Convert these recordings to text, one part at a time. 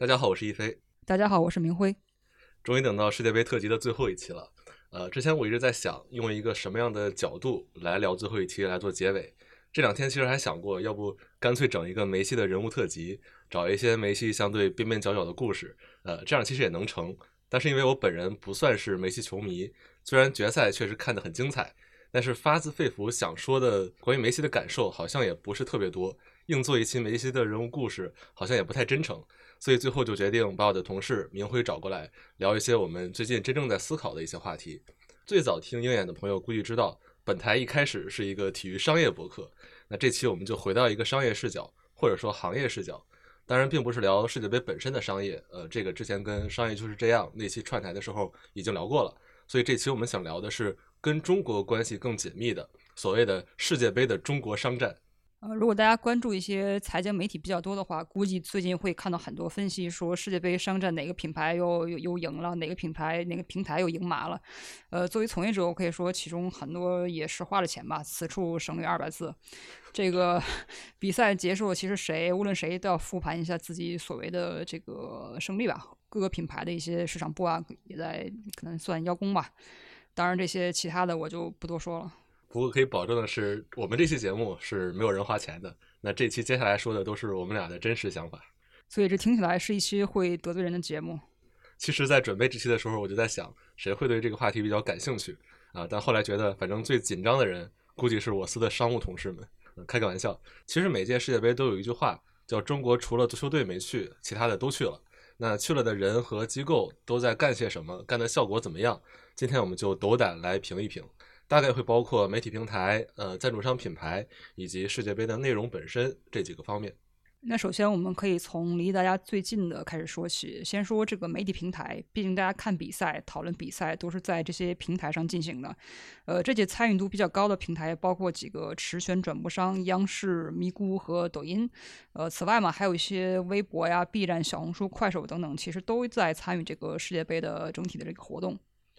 大家好，我是一飞。大家好，我是明辉。终于等到世界杯特辑的最后一期了。呃，之前我一直在想用一个什么样的角度来聊最后一期来做结尾。这两天其实还想过，要不干脆整一个梅西的人物特辑，找一些梅西相对边边角角的故事。呃，这样其实也能成。但是因为我本人不算是梅西球迷，虽然决赛确实看得很精彩，但是发自肺腑想说的关于梅西的感受好像也不是特别多。硬做一期梅西的人物故事，好像也不太真诚。所以最后就决定把我的同事明辉找过来，聊一些我们最近真正在思考的一些话题。最早听鹰眼的朋友估计知道，本台一开始是一个体育商业博客。那这期我们就回到一个商业视角，或者说行业视角。当然，并不是聊世界杯本身的商业，呃，这个之前跟商业就是这样那期串台的时候已经聊过了。所以这期我们想聊的是跟中国关系更紧密的所谓的世界杯的中国商战。呃，如果大家关注一些财经媒体比较多的话，估计最近会看到很多分析说世界杯商战哪个品牌又又又赢了，哪个品牌哪个平台又赢麻了。呃，作为从业者，我可以说其中很多也是花了钱吧。此处省略二百字。这个 比赛结束，其实谁无论谁都要复盘一下自己所谓的这个胜利吧。各个品牌的一些市场部啊，也在可能算邀功吧。当然，这些其他的我就不多说了。不过可以保证的是，我们这期节目是没有人花钱的。那这期接下来说的都是我们俩的真实想法，所以这听起来是一期会得罪人的节目。其实，在准备这期的时候，我就在想，谁会对这个话题比较感兴趣啊？但后来觉得，反正最紧张的人估计是我司的商务同事们。开个玩笑，其实每届世界杯都有一句话，叫“中国除了足球队没去，其他的都去了”。那去了的人和机构都在干些什么？干的效果怎么样？今天我们就斗胆来评一评。大概会包括媒体平台、呃赞助商品牌以及世界杯的内容本身这几个方面。那首先我们可以从离大家最近的开始说起。先说这个媒体平台，毕竟大家看比赛、讨论比赛都是在这些平台上进行的。呃，这届参与度比较高的平台包括几个持权转播商：央视、咪咕和抖音。呃，此外嘛，还有一些微博呀、B 站、小红书、快手等等，其实都在参与这个世界杯的整体的这个活动。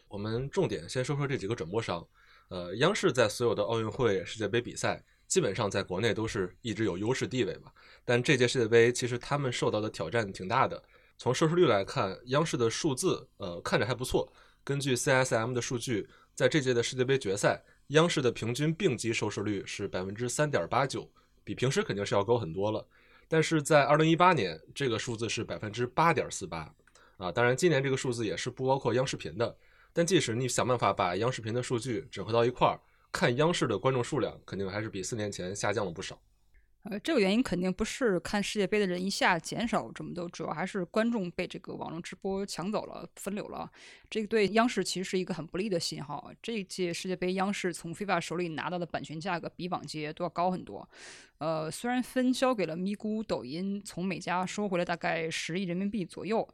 我们重点先说说这几个转播商。呃，央视在所有的奥运会、世界杯比赛，基本上在国内都是一直有优势地位嘛。但这届世界杯，其实他们受到的挑战挺大的。从收视率来看，央视的数字，呃，看着还不错。根据 CSM 的数据，在这届的世界杯决赛，央视的平均并机收视率是百分之三点八九，比平时肯定是要高很多了。但是在二零一八年，这个数字是百分之八点四八，啊，当然今年这个数字也是不包括央视频的。但即使你想办法把央视频的数据整合到一块儿，看央视的观众数量肯定还是比四年前下降了不少。呃，这个原因肯定不是看世界杯的人一下减少这么多，主要还是观众被这个网络直播抢走了、分流了。这个对央视其实是一个很不利的信号。这一届世界杯，央视从 FIFA 手里拿到的版权价格比往届都要高很多。呃，虽然分销给了咪咕、抖音，从每家收回了大概十亿人民币左右。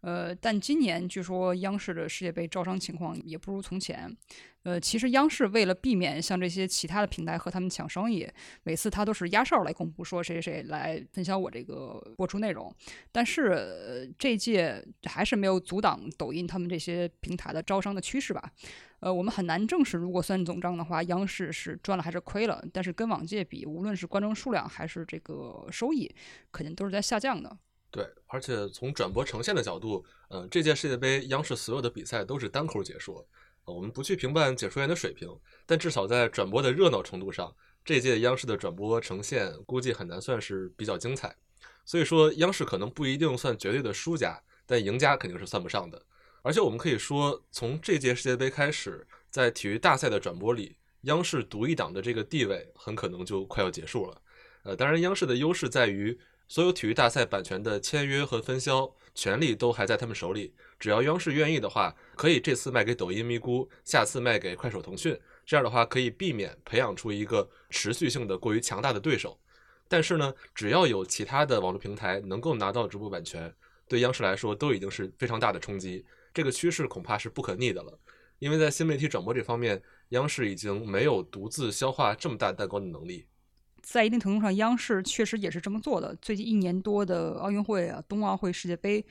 呃，但今年据说央视的世界杯招商情况也不如从前。呃，其实央视为了避免像这些其他的平台和他们抢生意，每次他都是压哨来公布说谁谁谁来分享我这个播出内容。但是这届还是没有阻挡抖音他们这些平台的招商的趋势吧？呃，我们很难证实，如果算总账的话，央视是赚了还是亏了。但是跟往届比，无论是观众数量还是这个收益，肯定都是在下降的。对，而且从转播呈现的角度，嗯，这届世界杯央视所有的比赛都是单口解说。我们不去评判解说员的水平，但至少在转播的热闹程度上，这届央视的转播呈现估计很难算是比较精彩。所以说，央视可能不一定算绝对的输家，但赢家肯定是算不上的。而且我们可以说，从这届世界杯开始，在体育大赛的转播里，央视独一档的这个地位很可能就快要结束了。呃，当然，央视的优势在于。所有体育大赛版权的签约和分销权利都还在他们手里，只要央视愿意的话，可以这次卖给抖音、咪咕，下次卖给快手、腾讯。这样的话可以避免培养出一个持续性的过于强大的对手。但是呢，只要有其他的网络平台能够拿到直播版权，对央视来说都已经是非常大的冲击。这个趋势恐怕是不可逆的了，因为在新媒体转播这方面，央视已经没有独自消化这么大蛋糕的能力。在一定程度上，央视确实也是这么做的。最近一年多的奥运会啊、冬奥会、世界杯，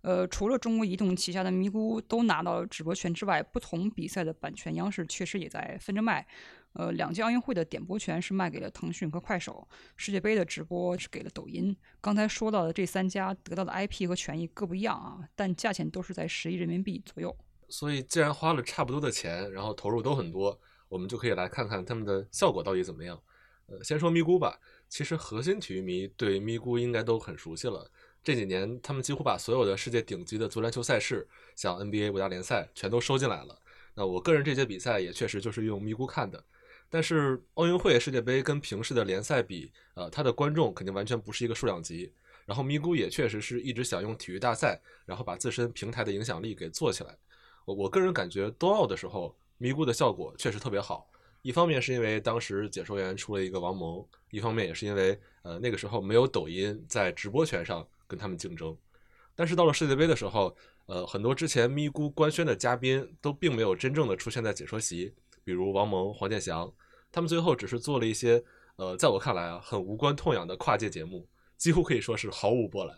呃，除了中国移动旗下的咪咕都拿到了直播权之外，不同比赛的版权，央视确实也在分着卖。呃，两届奥运会的点播权是卖给了腾讯和快手，世界杯的直播是给了抖音。刚才说到的这三家得到的 IP 和权益各不一样啊，但价钱都是在十亿人民币左右。所以，既然花了差不多的钱，然后投入都很多，我们就可以来看看他们的效果到底怎么样。先说咪咕吧。其实核心体育迷对咪咕应该都很熟悉了。这几年，他们几乎把所有的世界顶级的足篮球赛事，像 NBA 五大联赛，全都收进来了。那我个人这届比赛也确实就是用咪咕看的。但是奥运会、世界杯跟平时的联赛比，呃，它的观众肯定完全不是一个数量级。然后咪咕也确实是一直想用体育大赛，然后把自身平台的影响力给做起来。我我个人感觉冬奥的时候，咪咕的效果确实特别好。一方面是因为当时解说员出了一个王蒙，一方面也是因为呃那个时候没有抖音在直播权上跟他们竞争。但是到了世界杯的时候，呃很多之前咪咕官宣的嘉宾都并没有真正的出现在解说席，比如王蒙、黄健翔，他们最后只是做了一些呃在我看来啊很无关痛痒的跨界节目，几乎可以说是毫无波澜。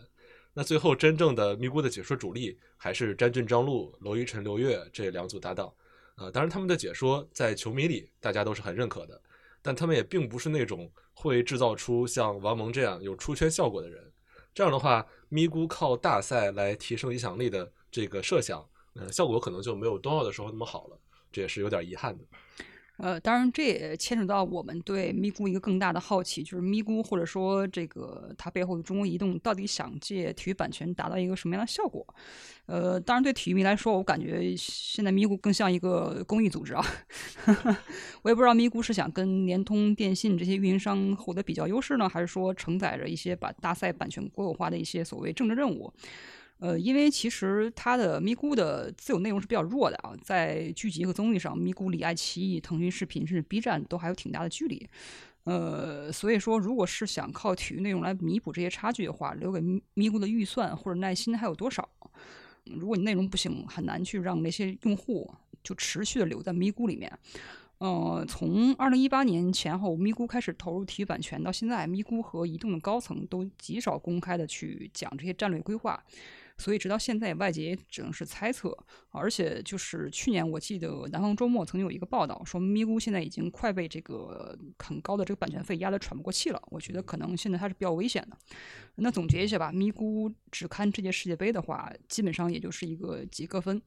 那最后真正的咪咕的解说主力还是詹俊、张璐、娄艺晨、刘越这两组搭档。啊，当然，他们的解说在球迷里大家都是很认可的，但他们也并不是那种会制造出像王蒙这样有出圈效果的人。这样的话，咪咕靠大赛来提升影响力的这个设想，嗯，效果可能就没有冬奥的时候那么好了，这也是有点遗憾的。呃，当然，这也牵扯到我们对咪咕一个更大的好奇，就是咪咕或者说这个它背后的中国移动到底想借体育版权达到一个什么样的效果？呃，当然，对体育迷来说，我感觉现在咪咕更像一个公益组织啊。我也不知道咪咕是想跟联通、电信这些运营商获得比较优势呢，还是说承载着一些把大赛版权国有化的一些所谓政治任务。呃，因为其实它的咪咕的自有内容是比较弱的啊，在剧集和综艺上，咪咕离爱奇艺、腾讯视频甚至 B 站都还有挺大的距离。呃，所以说，如果是想靠体育内容来弥补这些差距的话，留给咪咪咕的预算或者耐心还有多少？如果你内容不行，很难去让那些用户就持续的留在咪咕里面。呃，从二零一八年前后，咪咕开始投入体育版权到现在，咪咕和移动的高层都极少公开的去讲这些战略规划。所以直到现在，外界也只能是猜测。而且就是去年，我记得南方周末曾经有一个报道说，咪咕现在已经快被这个很高的这个版权费压得喘不过气了。我觉得可能现在它是比较危险的。那总结一下吧，咪咕只看这届世界杯的话，基本上也就是一个及格分。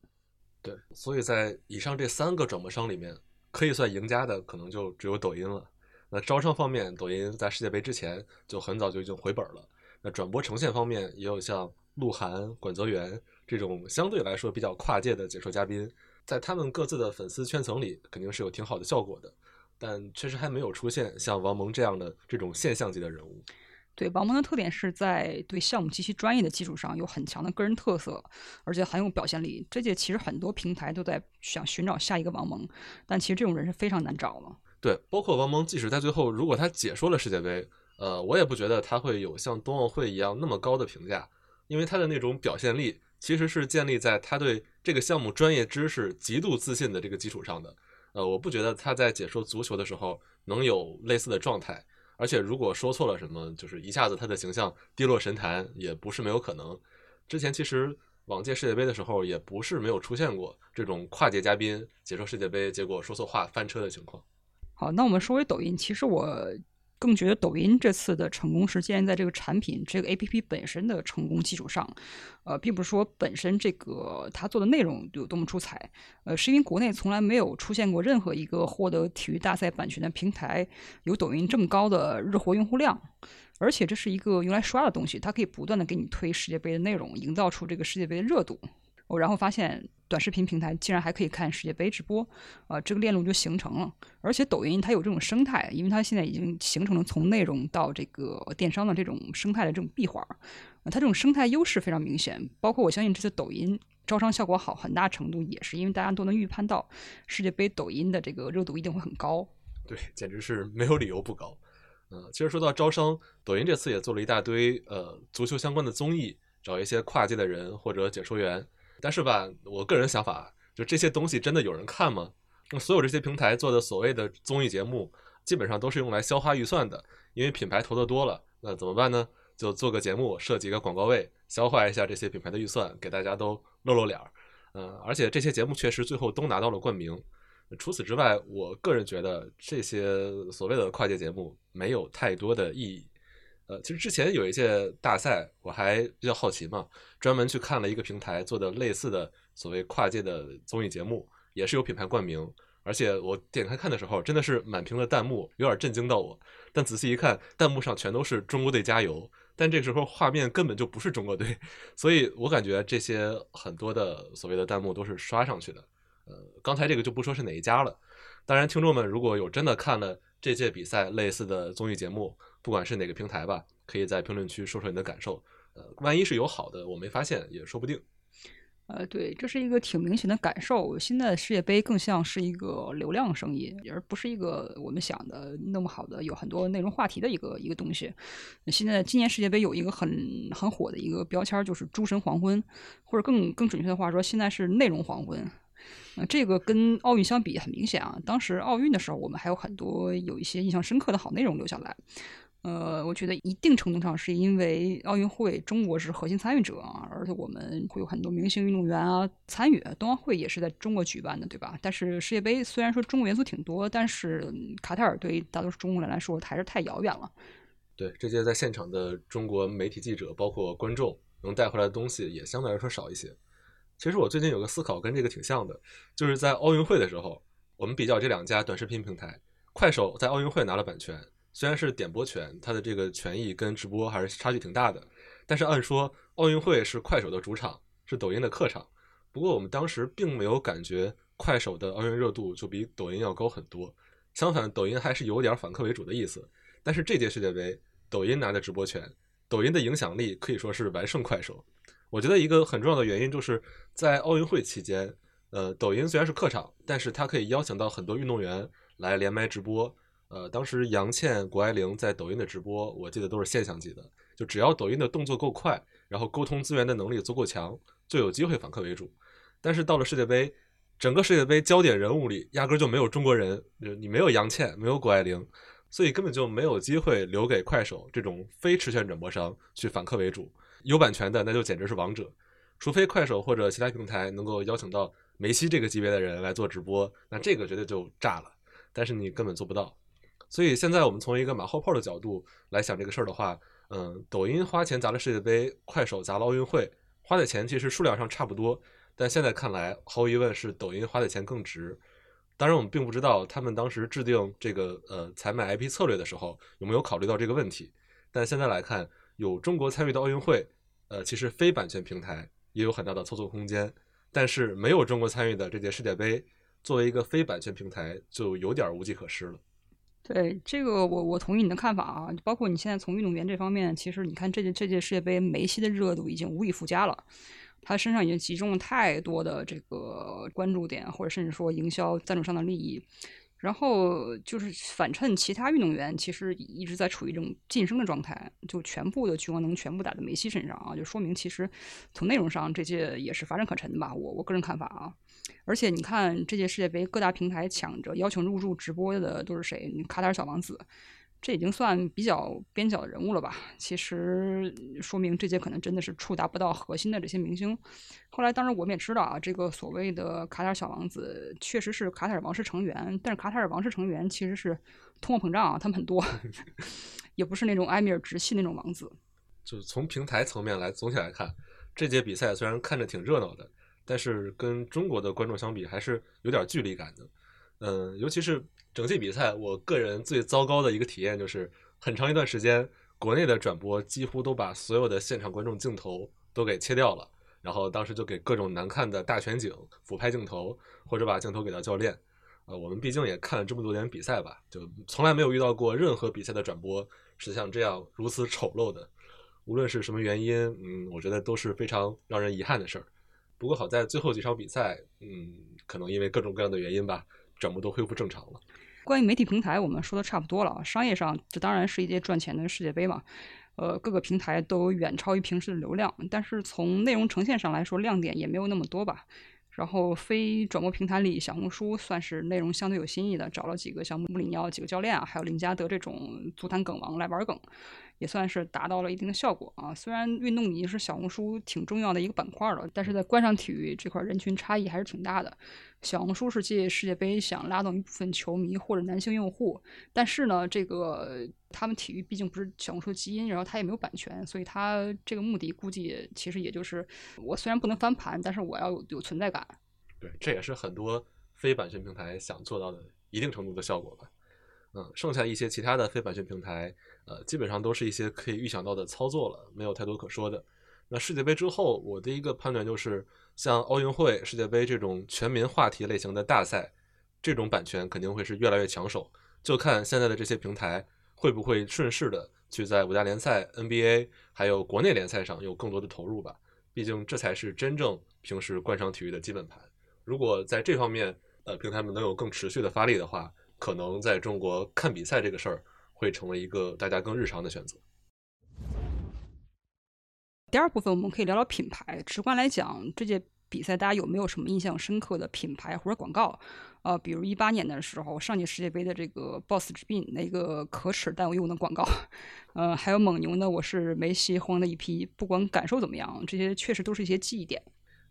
对，所以在以上这三个转播商里面，可以算赢家的可能就只有抖音了。那招商方面，抖音在世界杯之前就很早就已经回本了。那转播呈现方面，也有像。鹿晗、管泽元这种相对来说比较跨界的解说嘉宾，在他们各自的粉丝圈层里肯定是有挺好的效果的，但确实还没有出现像王蒙这样的这种现象级的人物。对王蒙的特点是在对项目极其专业的基础上有很强的个人特色，而且很有表现力。这届其实很多平台都在想寻找下一个王蒙，但其实这种人是非常难找了。对，包括王蒙，即使在最后如果他解说了世界杯，呃，我也不觉得他会有像冬奥会一样那么高的评价。因为他的那种表现力，其实是建立在他对这个项目专业知识极度自信的这个基础上的。呃，我不觉得他在解说足球的时候能有类似的状态。而且如果说错了什么，就是一下子他的形象跌落神坛，也不是没有可能。之前其实往届世界杯的时候，也不是没有出现过这种跨界嘉宾解说世界杯，结果说错话翻车的情况。好，那我们说回抖音，其实我。更觉得抖音这次的成功是建立在这个产品、这个 APP 本身的成功基础上，呃，并不是说本身这个它做的内容有多么出彩，呃，是因为国内从来没有出现过任何一个获得体育大赛版权的平台有抖音这么高的日活用户量，而且这是一个用来刷的东西，它可以不断的给你推世界杯的内容，营造出这个世界杯的热度。我然后发现。短视频平台竟然还可以看世界杯直播，啊，这个链路就形成了。而且抖音它有这种生态，因为它现在已经形成了从内容到这个电商的这种生态的这种闭环，它这种生态优势非常明显。包括我相信这次抖音招商效果好，很大程度也是因为大家都能预判到世界杯抖音的这个热度一定会很高。对，简直是没有理由不高。嗯，其实说到招商，抖音这次也做了一大堆呃足球相关的综艺，找一些跨界的人或者解说员。但是吧，我个人想法，就这些东西真的有人看吗？那所有这些平台做的所谓的综艺节目，基本上都是用来消化预算的，因为品牌投的多了，那怎么办呢？就做个节目，设几个广告位，消化一下这些品牌的预算，给大家都露露脸儿。嗯，而且这些节目确实最后都拿到了冠名。除此之外，我个人觉得这些所谓的跨界节目没有太多的意义。呃，其实之前有一届大赛，我还比较好奇嘛，专门去看了一个平台做的类似的所谓跨界的综艺节目，也是有品牌冠名。而且我点开看的时候，真的是满屏的弹幕，有点震惊到我。但仔细一看，弹幕上全都是中国队加油，但这个时候画面根本就不是中国队，所以我感觉这些很多的所谓的弹幕都是刷上去的。呃，刚才这个就不说是哪一家了。当然，听众们如果有真的看了这届比赛类似的综艺节目，不管是哪个平台吧，可以在评论区说说你的感受。呃，万一是有好的，我没发现也说不定。呃，对，这是一个挺明显的感受。现在世界杯更像是一个流量生意，而不是一个我们想的那么好的有很多内容话题的一个一个东西。现在今年世界杯有一个很很火的一个标签，就是“诸神黄昏”，或者更更准确的话说，现在是内容黄昏。呃，这个跟奥运相比很明显啊。当时奥运的时候，我们还有很多有一些印象深刻的好内容留下来。呃，我觉得一定程度上是因为奥运会中国是核心参与者啊，而且我们会有很多明星运动员啊参与。冬奥会也是在中国举办的，对吧？但是世界杯虽然说中国元素挺多，但是卡塔尔对于大多数中国人来说还是太遥远了。对，这届在现场的中国媒体记者包括观众能带回来的东西也相对来说少一些。其实我最近有个思考跟这个挺像的，就是在奥运会的时候，我们比较这两家短视频平台，快手在奥运会拿了版权。虽然是点播权，它的这个权益跟直播还是差距挺大的。但是按说奥运会是快手的主场，是抖音的客场。不过我们当时并没有感觉快手的奥运热度就比抖音要高很多。相反，抖音还是有点反客为主的意思。但是这届世界杯，抖音拿的直播权，抖音的影响力可以说是完胜快手。我觉得一个很重要的原因就是在奥运会期间，呃，抖音虽然是客场，但是它可以邀请到很多运动员来连麦直播。呃，当时杨倩、谷爱凌在抖音的直播，我记得都是现象级的。就只要抖音的动作够快，然后沟通资源的能力足够强，就有机会反客为主。但是到了世界杯，整个世界杯焦点人物里压根就没有中国人，你没有杨倩，没有谷爱凌，所以根本就没有机会留给快手这种非持权转播商去反客为主。有版权的那就简直是王者，除非快手或者其他平台能够邀请到梅西这个级别的人来做直播，那这个绝对就炸了。但是你根本做不到。所以现在我们从一个马后炮的角度来想这个事儿的话，嗯，抖音花钱砸了世界杯，快手砸了奥运会，花的钱其实数量上差不多，但现在看来，毫无疑问是抖音花的钱更值。当然，我们并不知道他们当时制定这个呃采买 IP 策略的时候有没有考虑到这个问题。但现在来看，有中国参与的奥运会，呃，其实非版权平台也有很大的操作空间，但是没有中国参与的这届世界杯，作为一个非版权平台，就有点无计可施了。对这个，我我同意你的看法啊。包括你现在从运动员这方面，其实你看这届这届世界杯，梅西的热度已经无以复加了，他身上已经集中了太多的这个关注点，或者甚至说营销赞助商的利益。然后就是反衬其他运动员，其实一直在处于这种晋升的状态，就全部的聚光灯全部打在梅西身上啊，就说明其实从内容上这届也是乏善可陈的吧。我我个人看法啊。而且你看这届世界杯，各大平台抢着邀请入驻直播的都是谁？卡塔尔小王子，这已经算比较边角的人物了吧？其实说明这届可能真的是触达不到核心的这些明星。后来当然我们也知道啊，这个所谓的卡塔尔小王子确实是卡塔尔王室成员，但是卡塔尔王室成员其实是通货膨胀啊，他们很多，也不是那种埃米尔直系那种王子。就从平台层面来总体来看，这届比赛虽然看着挺热闹的。但是跟中国的观众相比，还是有点距离感的。嗯，尤其是整季比赛，我个人最糟糕的一个体验就是，很长一段时间，国内的转播几乎都把所有的现场观众镜头都给切掉了，然后当时就给各种难看的大全景、俯拍镜头，或者把镜头给到教练。呃，我们毕竟也看了这么多年比赛吧，就从来没有遇到过任何比赛的转播是像这样如此丑陋的。无论是什么原因，嗯，我觉得都是非常让人遗憾的事儿。不过好在最后几场比赛，嗯，可能因为各种各样的原因吧，转播都恢复正常了。关于媒体平台，我们说的差不多了啊。商业上，这当然是一届赚钱的世界杯嘛，呃，各个平台都远超于平时的流量。但是从内容呈现上来说，亮点也没有那么多吧。然后非转播平台里，小红书算是内容相对有新意的，找了几个像穆里尼奥几个教练啊，还有林加德这种足坛梗王来玩梗。也算是达到了一定的效果啊。虽然运动已经是小红书挺重要的一个板块了，但是在观赏体育这块人群差异还是挺大的。小红书是借世界杯想拉动一部分球迷或者男性用户，但是呢，这个他们体育毕竟不是小红书的基因，然后它也没有版权，所以它这个目的估计其实也就是我虽然不能翻盘，但是我要有有存在感。对，这也是很多非版权平台想做到的一定程度的效果吧。嗯，剩下一些其他的非版权平台，呃，基本上都是一些可以预想到的操作了，没有太多可说的。那世界杯之后，我的一个判断就是，像奥运会、世界杯这种全民话题类型的大赛，这种版权肯定会是越来越抢手。就看现在的这些平台会不会顺势的去在五大联赛、NBA 还有国内联赛上有更多的投入吧。毕竟这才是真正平时观赏体育的基本盘。如果在这方面，呃，平台们能有更持续的发力的话，可能在中国看比赛这个事儿会成为一个大家更日常的选择。第二部分我们可以聊聊品牌。直观来讲，这届比赛大家有没有什么印象深刻的品牌或者广告？呃，比如一八年的时候，上届世界杯的这个 Boss 直聘那个可耻但有用的广告，呃，还有蒙牛呢我是梅西慌的一批，不管感受怎么样，这些确实都是一些记忆点。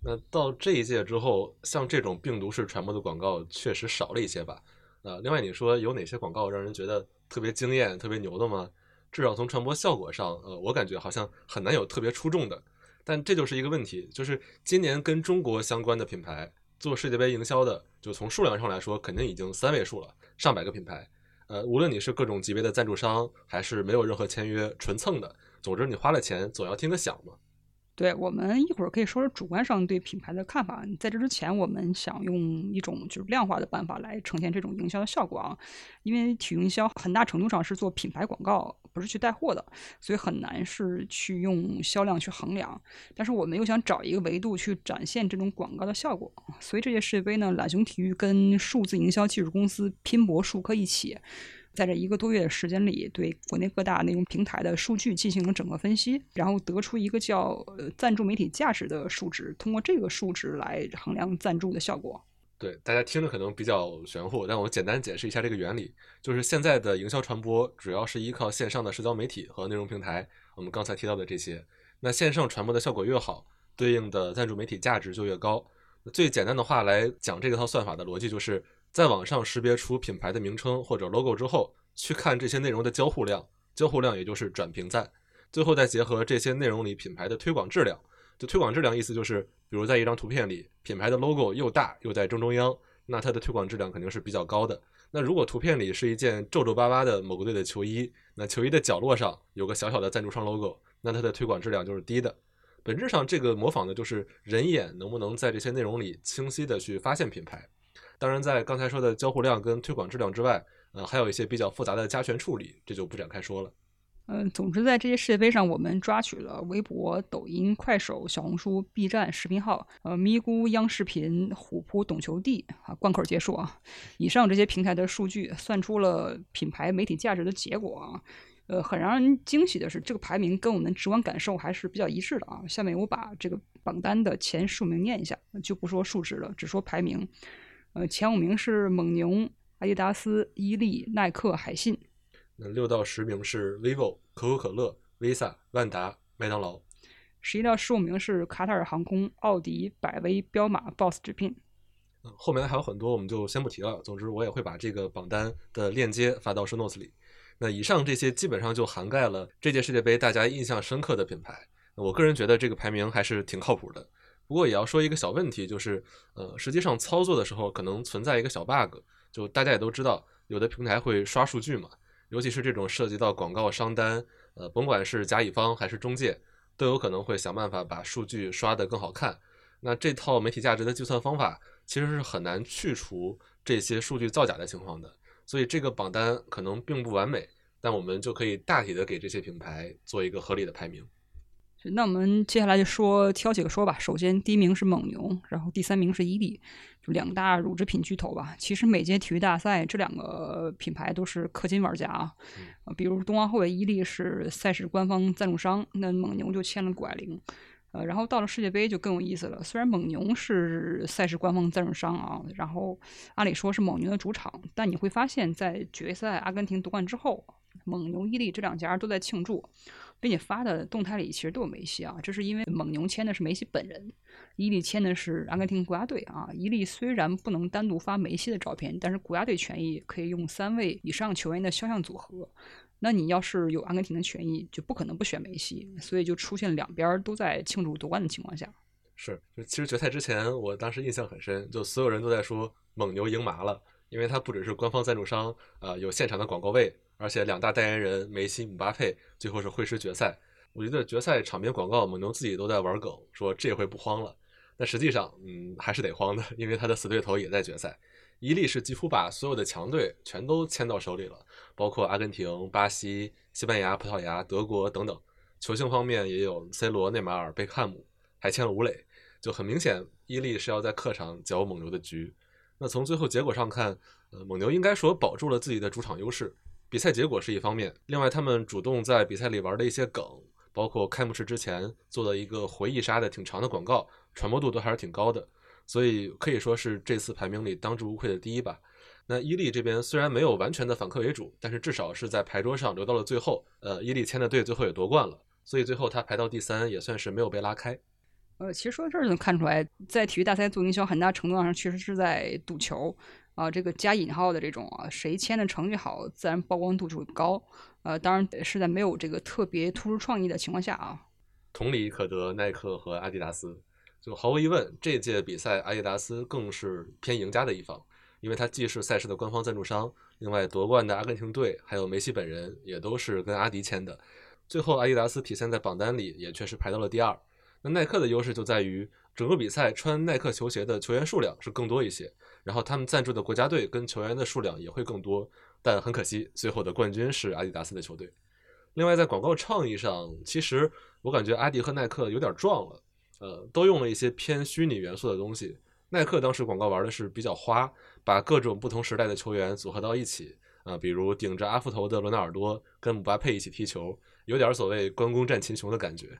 那到这一届之后，像这种病毒式传播的广告确实少了一些吧？呃，另外你说有哪些广告让人觉得特别惊艳、特别牛的吗？至少从传播效果上，呃，我感觉好像很难有特别出众的。但这就是一个问题，就是今年跟中国相关的品牌做世界杯营销的，就从数量上来说，肯定已经三位数了，上百个品牌。呃，无论你是各种级别的赞助商，还是没有任何签约纯蹭的，总之你花了钱，总要听个响嘛。对我们一会儿可以说说主观上对品牌的看法。在这之前，我们想用一种就是量化的办法来呈现这种营销的效果啊。因为体育营销很大程度上是做品牌广告，不是去带货的，所以很难是去用销量去衡量。但是我们又想找一个维度去展现这种广告的效果，所以这届世界杯呢，懒熊体育跟数字营销技术公司拼搏数科一起。在这一个多月的时间里，对国内各大内容平台的数据进行了整个分析，然后得出一个叫“呃赞助媒体价值”的数值，通过这个数值来衡量赞助的效果。对大家听着可能比较玄乎，但我简单解释一下这个原理，就是现在的营销传播主要是依靠线上的社交媒体和内容平台，我们刚才提到的这些。那线上传播的效果越好，对应的赞助媒体价值就越高。最简单的话来讲，这套算法的逻辑就是。在网上识别出品牌的名称或者 logo 之后，去看这些内容的交互量，交互量也就是转评赞，最后再结合这些内容里品牌的推广质量。就推广质量意思就是，比如在一张图片里，品牌的 logo 又大又在正中央，那它的推广质量肯定是比较高的。那如果图片里是一件皱皱巴巴的某个队的球衣，那球衣的角落上有个小小的赞助商 logo，那它的推广质量就是低的。本质上，这个模仿的就是人眼能不能在这些内容里清晰的去发现品牌。当然，在刚才说的交互量跟推广质量之外，呃，还有一些比较复杂的加权处理，这就不展开说了。嗯，总之，在这些世界杯上，我们抓取了微博、抖音、快手、小红书、B 站视频号、呃，咪咕、央视频、虎扑、懂球帝啊，贯口结束啊。以上这些平台的数据，算出了品牌媒体价值的结果啊。呃，很让人惊喜的是，这个排名跟我们直观感受还是比较一致的啊。下面我把这个榜单的前十名念一下，就不说数值了，只说排名。呃，前五名是蒙牛、阿迪达斯、伊利、耐克、海信。那六到十名是 vivo、可口可乐、visa、万达、麦当劳。十一到十五名是卡塔尔航空、奥迪、百威、彪马、boss 直聘。嗯，后面还有很多，我们就先不提了。总之，我也会把这个榜单的链接发到 show notes 里。那以上这些基本上就涵盖了这届世界杯大家印象深刻的品牌。我个人觉得这个排名还是挺靠谱的。不过也要说一个小问题，就是，呃，实际上操作的时候可能存在一个小 bug，就大家也都知道，有的平台会刷数据嘛，尤其是这种涉及到广告商单，呃，甭管是甲乙方还是中介，都有可能会想办法把数据刷得更好看。那这套媒体价值的计算方法其实是很难去除这些数据造假的情况的，所以这个榜单可能并不完美，但我们就可以大体的给这些品牌做一个合理的排名。那我们接下来就说挑几个说吧。首先，第一名是蒙牛，然后第三名是伊利，就两大乳制品巨头吧。其实每届体育大赛，这两个品牌都是氪金玩家啊。比如冬奥会，伊利是赛事官方赞助商，那蒙牛就签了谷爱凌。呃，然后到了世界杯就更有意思了。虽然蒙牛是赛事官方赞助商啊，然后按理说是蒙牛的主场，但你会发现在决赛阿根廷夺冠之后。蒙牛、伊利这两家都在庆祝，并且发的动态里其实都有梅西啊。这是因为蒙牛签的是梅西本人，伊利签的是阿根廷国家队啊。伊利虽然不能单独发梅西的照片，但是国家队权益可以用三位以上球员的肖像组合。那你要是有阿根廷的权益，就不可能不选梅西，所以就出现两边都在庆祝夺冠的情况下。是，就其实决赛之前，我当时印象很深，就所有人都在说蒙牛赢麻了，因为它不只是官方赞助商，啊，有现场的广告位，而且两大代言人梅西、姆巴佩最后是会师决赛。我觉得决赛场边广告，蒙牛自己都在玩梗，说这回不慌了。但实际上，嗯，还是得慌的，因为他的死对头也在决赛。伊利是几乎把所有的强队全都签到手里了，包括阿根廷、巴西、西班牙、葡萄牙、德国等等。球星方面也有 C 罗、内马尔、贝克汉姆，还签了吴磊，就很明显，伊利是要在客场搅蒙牛的局。那从最后结果上看，呃，蒙牛应该说保住了自己的主场优势。比赛结果是一方面，另外他们主动在比赛里玩的一些梗，包括开幕式之前做的一个回忆杀的挺长的广告，传播度都还是挺高的。所以可以说是这次排名里当之无愧的第一吧。那伊利这边虽然没有完全的反客为主，但是至少是在牌桌上留到了最后。呃，伊利签的队最后也夺冠了，所以最后他排到第三，也算是没有被拉开。呃，其实说到这儿就能看出来，在体育大赛做营销，很大程度上确实是在赌球啊，这个加引号的这种啊，谁签的成绩好，自然曝光度就会高。呃，当然是在没有这个特别突出创意的情况下啊。同理可得，耐克和阿迪达斯。就毫无疑问，这届比赛阿迪达斯更是偏赢家的一方，因为它既是赛事的官方赞助商，另外夺冠的阿根廷队还有梅西本人也都是跟阿迪签的。最后，阿迪达斯体现在榜单里也确实排到了第二。那耐克的优势就在于整个比赛穿耐克球鞋的球员数量是更多一些，然后他们赞助的国家队跟球员的数量也会更多。但很可惜，最后的冠军是阿迪达斯的球队。另外，在广告创意上，其实我感觉阿迪和耐克有点撞了。呃，都用了一些偏虚拟元素的东西。耐克当时广告玩的是比较花，把各种不同时代的球员组合到一起啊，比如顶着阿福头的罗纳尔多跟姆巴佩一起踢球，有点所谓关公战秦琼的感觉。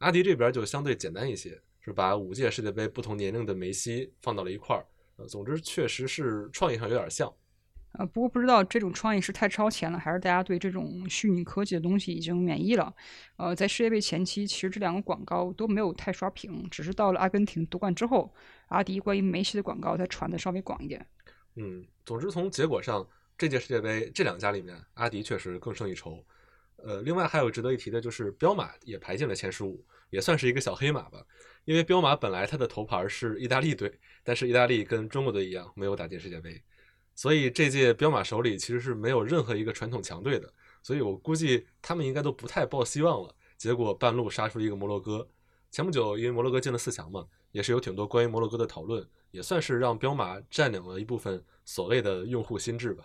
阿迪这边就相对简单一些，是把五届世界杯不同年龄的梅西放到了一块儿。呃，总之确实是创意上有点像。呃，不过不知道这种创意是太超前了，还是大家对这种虚拟科技的东西已经免疫了。呃，在世界杯前期，其实这两个广告都没有太刷屏，只是到了阿根廷夺冠之后，阿迪关于梅西的广告才传的稍微广一点。嗯，总之从结果上，这届世界杯这两家里面，阿迪确实更胜一筹。呃，另外还有值得一提的就是，彪马也排进了前十五，也算是一个小黑马吧。因为彪马本来它的头牌是意大利队，但是意大利跟中国队一样，没有打进世界杯。所以这届彪马手里其实是没有任何一个传统强队的，所以我估计他们应该都不太抱希望了。结果半路杀出一个摩洛哥，前不久因为摩洛哥进了四强嘛，也是有挺多关于摩洛哥的讨论，也算是让彪马占领了一部分所谓的用户心智吧。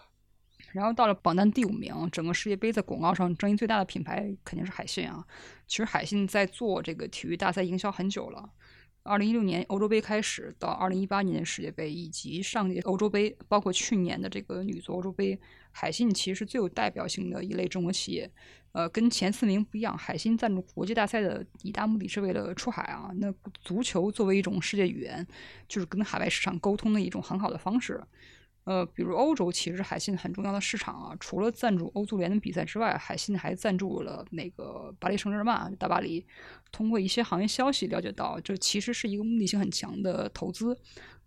然后到了榜单第五名，整个世界杯在广告上争议最大的品牌肯定是海信啊。其实海信在做这个体育大赛营销很久了。二零一六年欧洲杯开始到二零一八年的世界杯以及上届欧洲杯，包括去年的这个女足欧洲杯，海信其实最有代表性的一类中国企业。呃，跟前四名不一样，海信赞助国际大赛的一大目的是为了出海啊。那足球作为一种世界语言，就是跟海外市场沟通的一种很好的方式。呃，比如欧洲其实海信很重要的市场啊，除了赞助欧足联的比赛之外，海信还赞助了那个巴黎圣日耳曼大巴黎。通过一些行业消息了解到，这其实是一个目的性很强的投资。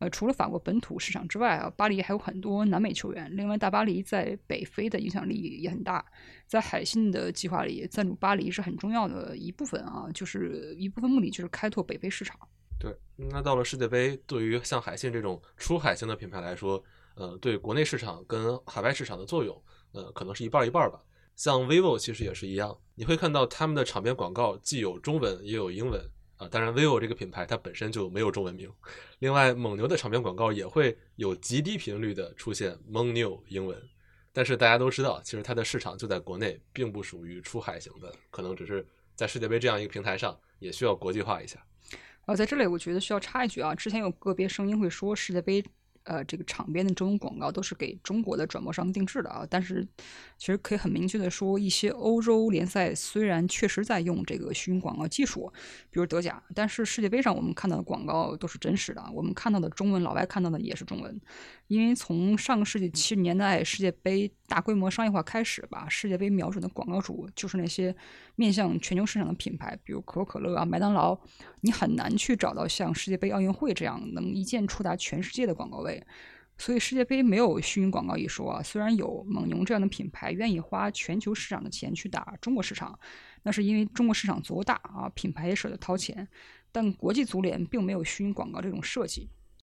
呃，除了法国本土市场之外啊，巴黎还有很多南美球员。另外，大巴黎在北非的影响力也很大。在海信的计划里，赞助巴黎是很重要的一部分啊，就是一部分目的就是开拓北非市场。对，那到了世界杯，对于像海信这种出海型的品牌来说，呃，对国内市场跟海外市场的作用，呃，可能是一半一半吧。像 vivo 其实也是一样，你会看到他们的场边广告既有中文也有英文啊。当然，vivo 这个品牌它本身就没有中文名。另外，蒙牛的场边广告也会有极低频率的出现蒙牛英文。但是大家都知道，其实它的市场就在国内，并不属于出海型的，可能只是在世界杯这样一个平台上，也需要国际化一下。呃，在这里我觉得需要插一句啊，之前有个别声音会说世界杯。呃这个场边的中文广告都是给中国的转播商定制的啊。但是其实可以很明确的说，一些欧洲联赛虽然确实在用这个虚拟广告技术，比如德甲，但是世界杯上我们看到的广告都是真实的，我们看到的中文，老外看到的也是中文。因为从上个世纪七十年代世界杯大规模商业化开始吧，世界杯瞄准的广告主就是那些面向全球市场的品牌，比如可口可乐啊、麦当劳。你很难去找到像世界杯、奥运会这样能一键触达全世界的广告位，所以世界杯没有虚拟广告一说啊。虽然有蒙牛这样的品牌愿意花全球市场的钱去打中国市场，那是因为中国市场足够大啊，品牌也舍得掏钱。但国际足联并没有虚拟广告这种设计。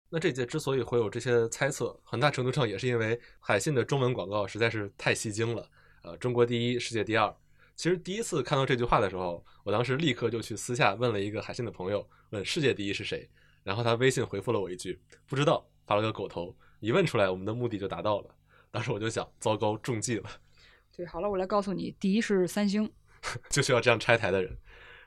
那这届之所以会有这些猜测，很大程度上也是因为海信的中文广告实在是太吸睛了。呃，中国第一，世界第二。其实第一次看到这句话的时候，我当时立刻就去私下问了一个海信的朋友，问世界第一是谁，然后他微信回复了我一句不知道，发了个狗头。一问出来，我们的目的就达到了。当时我就想，糟糕，中计了。对，好了，我来告诉你，第一是三星，就需要这样拆台的人。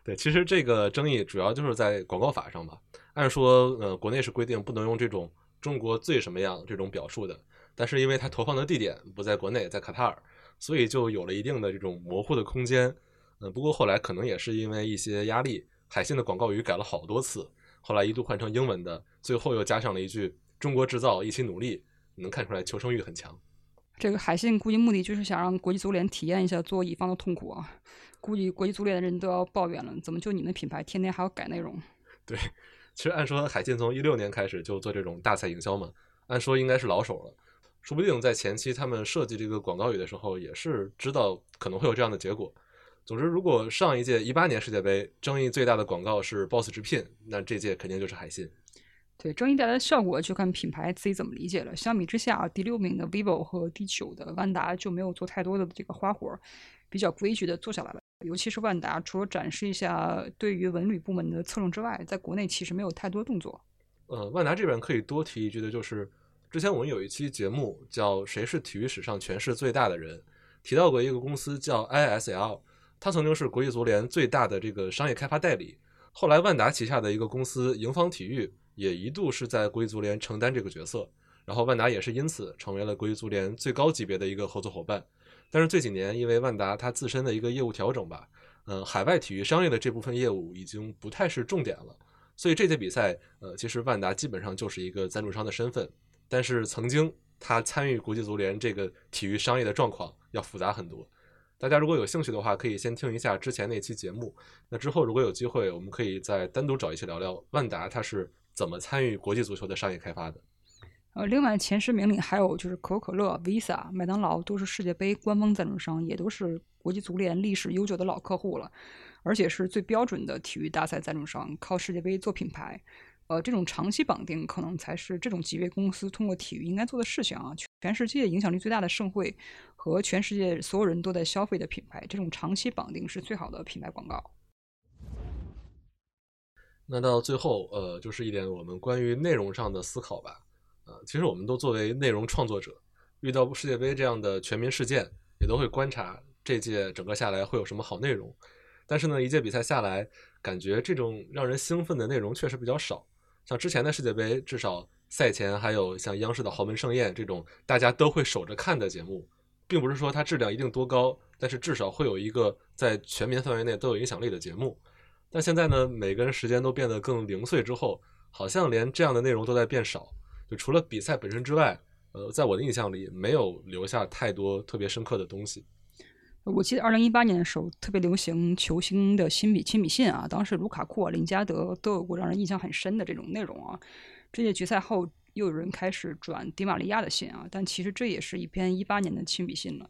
对，其实这个争议主要就是在广告法上吧。按说，呃，国内是规定不能用这种“中国最什么样”这种表述的，但是因为它投放的地点不在国内，在卡塔尔，所以就有了一定的这种模糊的空间。嗯，不过后来可能也是因为一些压力，海信的广告语改了好多次，后来一度换成英文的，最后又加上了一句“中国制造，一起努力”，能看出来求生欲很强。这个海信估计目的就是想让国际足联体验一下做乙方的痛苦啊。估计国际足联的人都要抱怨了，怎么就你们品牌天天还要改内容？对，其实按说海信从一六年开始就做这种大赛营销嘛，按说应该是老手了，说不定在前期他们设计这个广告语的时候也是知道可能会有这样的结果。总之，如果上一届一八年世界杯争议最大的广告是 BOSS 直聘，那这届肯定就是海信。对，争议带来的效果就看品牌自己怎么理解了。相比之下，第六名的 vivo 和第九的万达就没有做太多的这个花活，比较规矩的做下来了。尤其是万达，除了展示一下对于文旅部门的侧重之外，在国内其实没有太多动作。呃，万达这边可以多提一句的就是，之前我们有一期节目叫《谁是体育史上权势最大的人》，提到过一个公司叫 ISL，它曾经是国际足联最大的这个商业开发代理。后来万达旗下的一个公司盈方体育也一度是在国际足联承担这个角色，然后万达也是因此成为了国际足联最高级别的一个合作伙伴。但是这几年，因为万达它自身的一个业务调整吧，嗯，海外体育商业的这部分业务已经不太是重点了，所以这届比赛，呃，其实万达基本上就是一个赞助商的身份。但是曾经他参与国际足联这个体育商业的状况要复杂很多。大家如果有兴趣的话，可以先听一下之前那期节目。那之后如果有机会，我们可以再单独找一期聊聊万达它是怎么参与国际足球的商业开发的。呃，另外前十名里还有就是可口可乐、Visa、麦当劳都是世界杯官方赞助商，也都是国际足联历史悠久的老客户了，而且是最标准的体育大赛赞助商，靠世界杯做品牌。呃，这种长期绑定可能才是这种级别公司通过体育应该做的事情啊。全世界影响力最大的盛会和全世界所有人都在消费的品牌，这种长期绑定是最好的品牌广告。那到最后，呃，就是一点我们关于内容上的思考吧。呃，其实我们都作为内容创作者，遇到世界杯这样的全民事件，也都会观察这届整个下来会有什么好内容。但是呢，一届比赛下来，感觉这种让人兴奋的内容确实比较少。像之前的世界杯，至少赛前还有像央视的豪门盛宴这种大家都会守着看的节目，并不是说它质量一定多高，但是至少会有一个在全民范围内都有影响力的节目。但现在呢，每个人时间都变得更零碎之后，好像连这样的内容都在变少。就除了比赛本身之外，呃，在我的印象里，没有留下太多特别深刻的东西。我记得二零一八年的时候，特别流行球星的亲笔亲笔信啊，当时卢卡库、林加德都有过让人印象很深的这种内容啊。这届决赛后，又有人开始转迪玛利亚的信啊，但其实这也是一篇一八年的亲笔信了。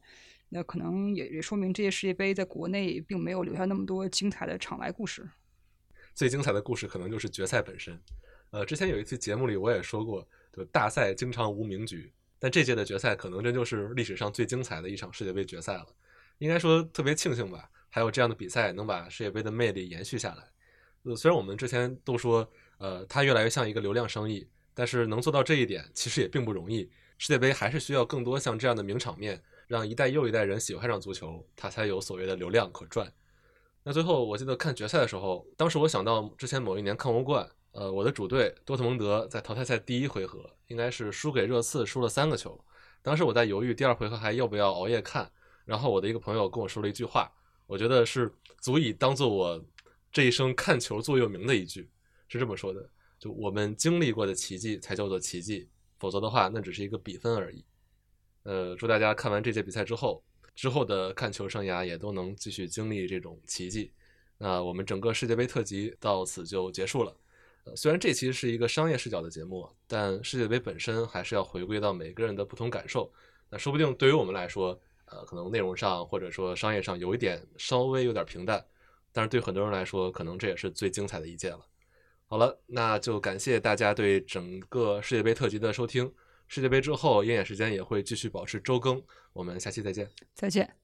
那可能也也说明这届世界杯在国内并没有留下那么多精彩的场外故事。最精彩的故事可能就是决赛本身。呃，之前有一次节目里我也说过。就大赛经常无名局，但这届的决赛可能真就是历史上最精彩的一场世界杯决赛了。应该说特别庆幸吧，还有这样的比赛能把世界杯的魅力延续下来。呃，虽然我们之前都说，呃，它越来越像一个流量生意，但是能做到这一点其实也并不容易。世界杯还是需要更多像这样的名场面，让一代又一代人喜欢上足球，他才有所谓的流量可赚。那最后我记得看决赛的时候，当时我想到之前某一年看欧冠。呃，我的主队多特蒙德在淘汰赛第一回合应该是输给热刺，输了三个球。当时我在犹豫第二回合还要不要熬夜看，然后我的一个朋友跟我说了一句话，我觉得是足以当做我这一生看球座右铭的一句，是这么说的：就我们经历过的奇迹才叫做奇迹，否则的话那只是一个比分而已。呃，祝大家看完这届比赛之后，之后的看球生涯也都能继续经历这种奇迹。那我们整个世界杯特辑到此就结束了。呃，虽然这期是一个商业视角的节目，但世界杯本身还是要回归到每个人的不同感受。那说不定对于我们来说，呃，可能内容上或者说商业上有一点稍微有点平淡，但是对很多人来说，可能这也是最精彩的一届了。好了，那就感谢大家对整个世界杯特辑的收听。世界杯之后，鹰眼时间也会继续保持周更。我们下期再见。再见。